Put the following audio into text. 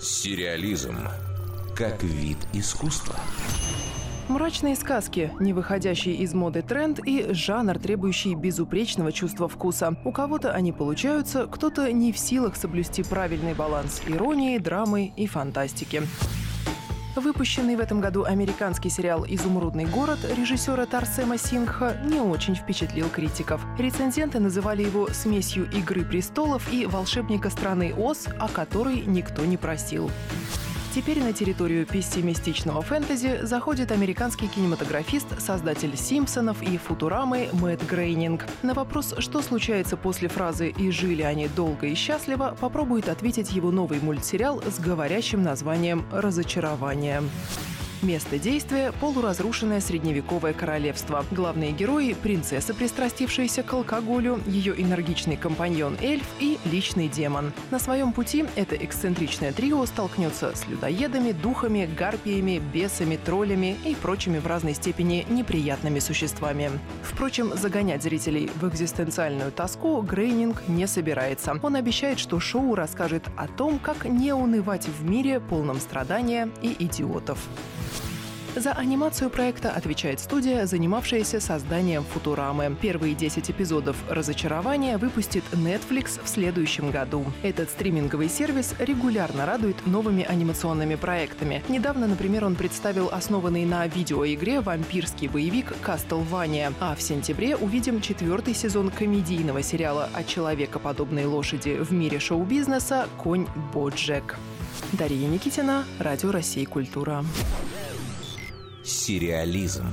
Сериализм как вид искусства. Мрачные сказки, не выходящий из моды тренд и жанр, требующий безупречного чувства вкуса. У кого-то они получаются, кто-то не в силах соблюсти правильный баланс иронии, драмы и фантастики. Выпущенный в этом году американский сериал «Изумрудный город» режиссера Тарсема Сингха не очень впечатлил критиков. Рецензенты называли его смесью «Игры престолов» и «Волшебника страны Оз», о которой никто не просил. Теперь на территорию пессимистичного фэнтези заходит американский кинематографист, создатель «Симпсонов» и «Футурамы» Мэтт Грейнинг. На вопрос, что случается после фразы «И жили они долго и счастливо», попробует ответить его новый мультсериал с говорящим названием «Разочарование». Место действия – полуразрушенное средневековое королевство. Главные герои – принцесса, пристрастившаяся к алкоголю, ее энергичный компаньон эльф и личный демон. На своем пути это эксцентричное трио столкнется с людоедами, духами, гарпиями, бесами, троллями и прочими в разной степени неприятными существами. Впрочем, загонять зрителей в экзистенциальную тоску Грейнинг не собирается. Он обещает, что шоу расскажет о том, как не унывать в мире, полном страдания и идиотов. За анимацию проекта отвечает студия, занимавшаяся созданием «Футурамы». Первые 10 эпизодов «Разочарования» выпустит Netflix в следующем году. Этот стриминговый сервис регулярно радует новыми анимационными проектами. Недавно, например, он представил основанный на видеоигре вампирский боевик «Castlevania», а в сентябре увидим четвертый сезон комедийного сериала о человекоподобной лошади в мире шоу-бизнеса «Конь Боджек». Дарья Никитина, Радио России «Культура». Сериализм.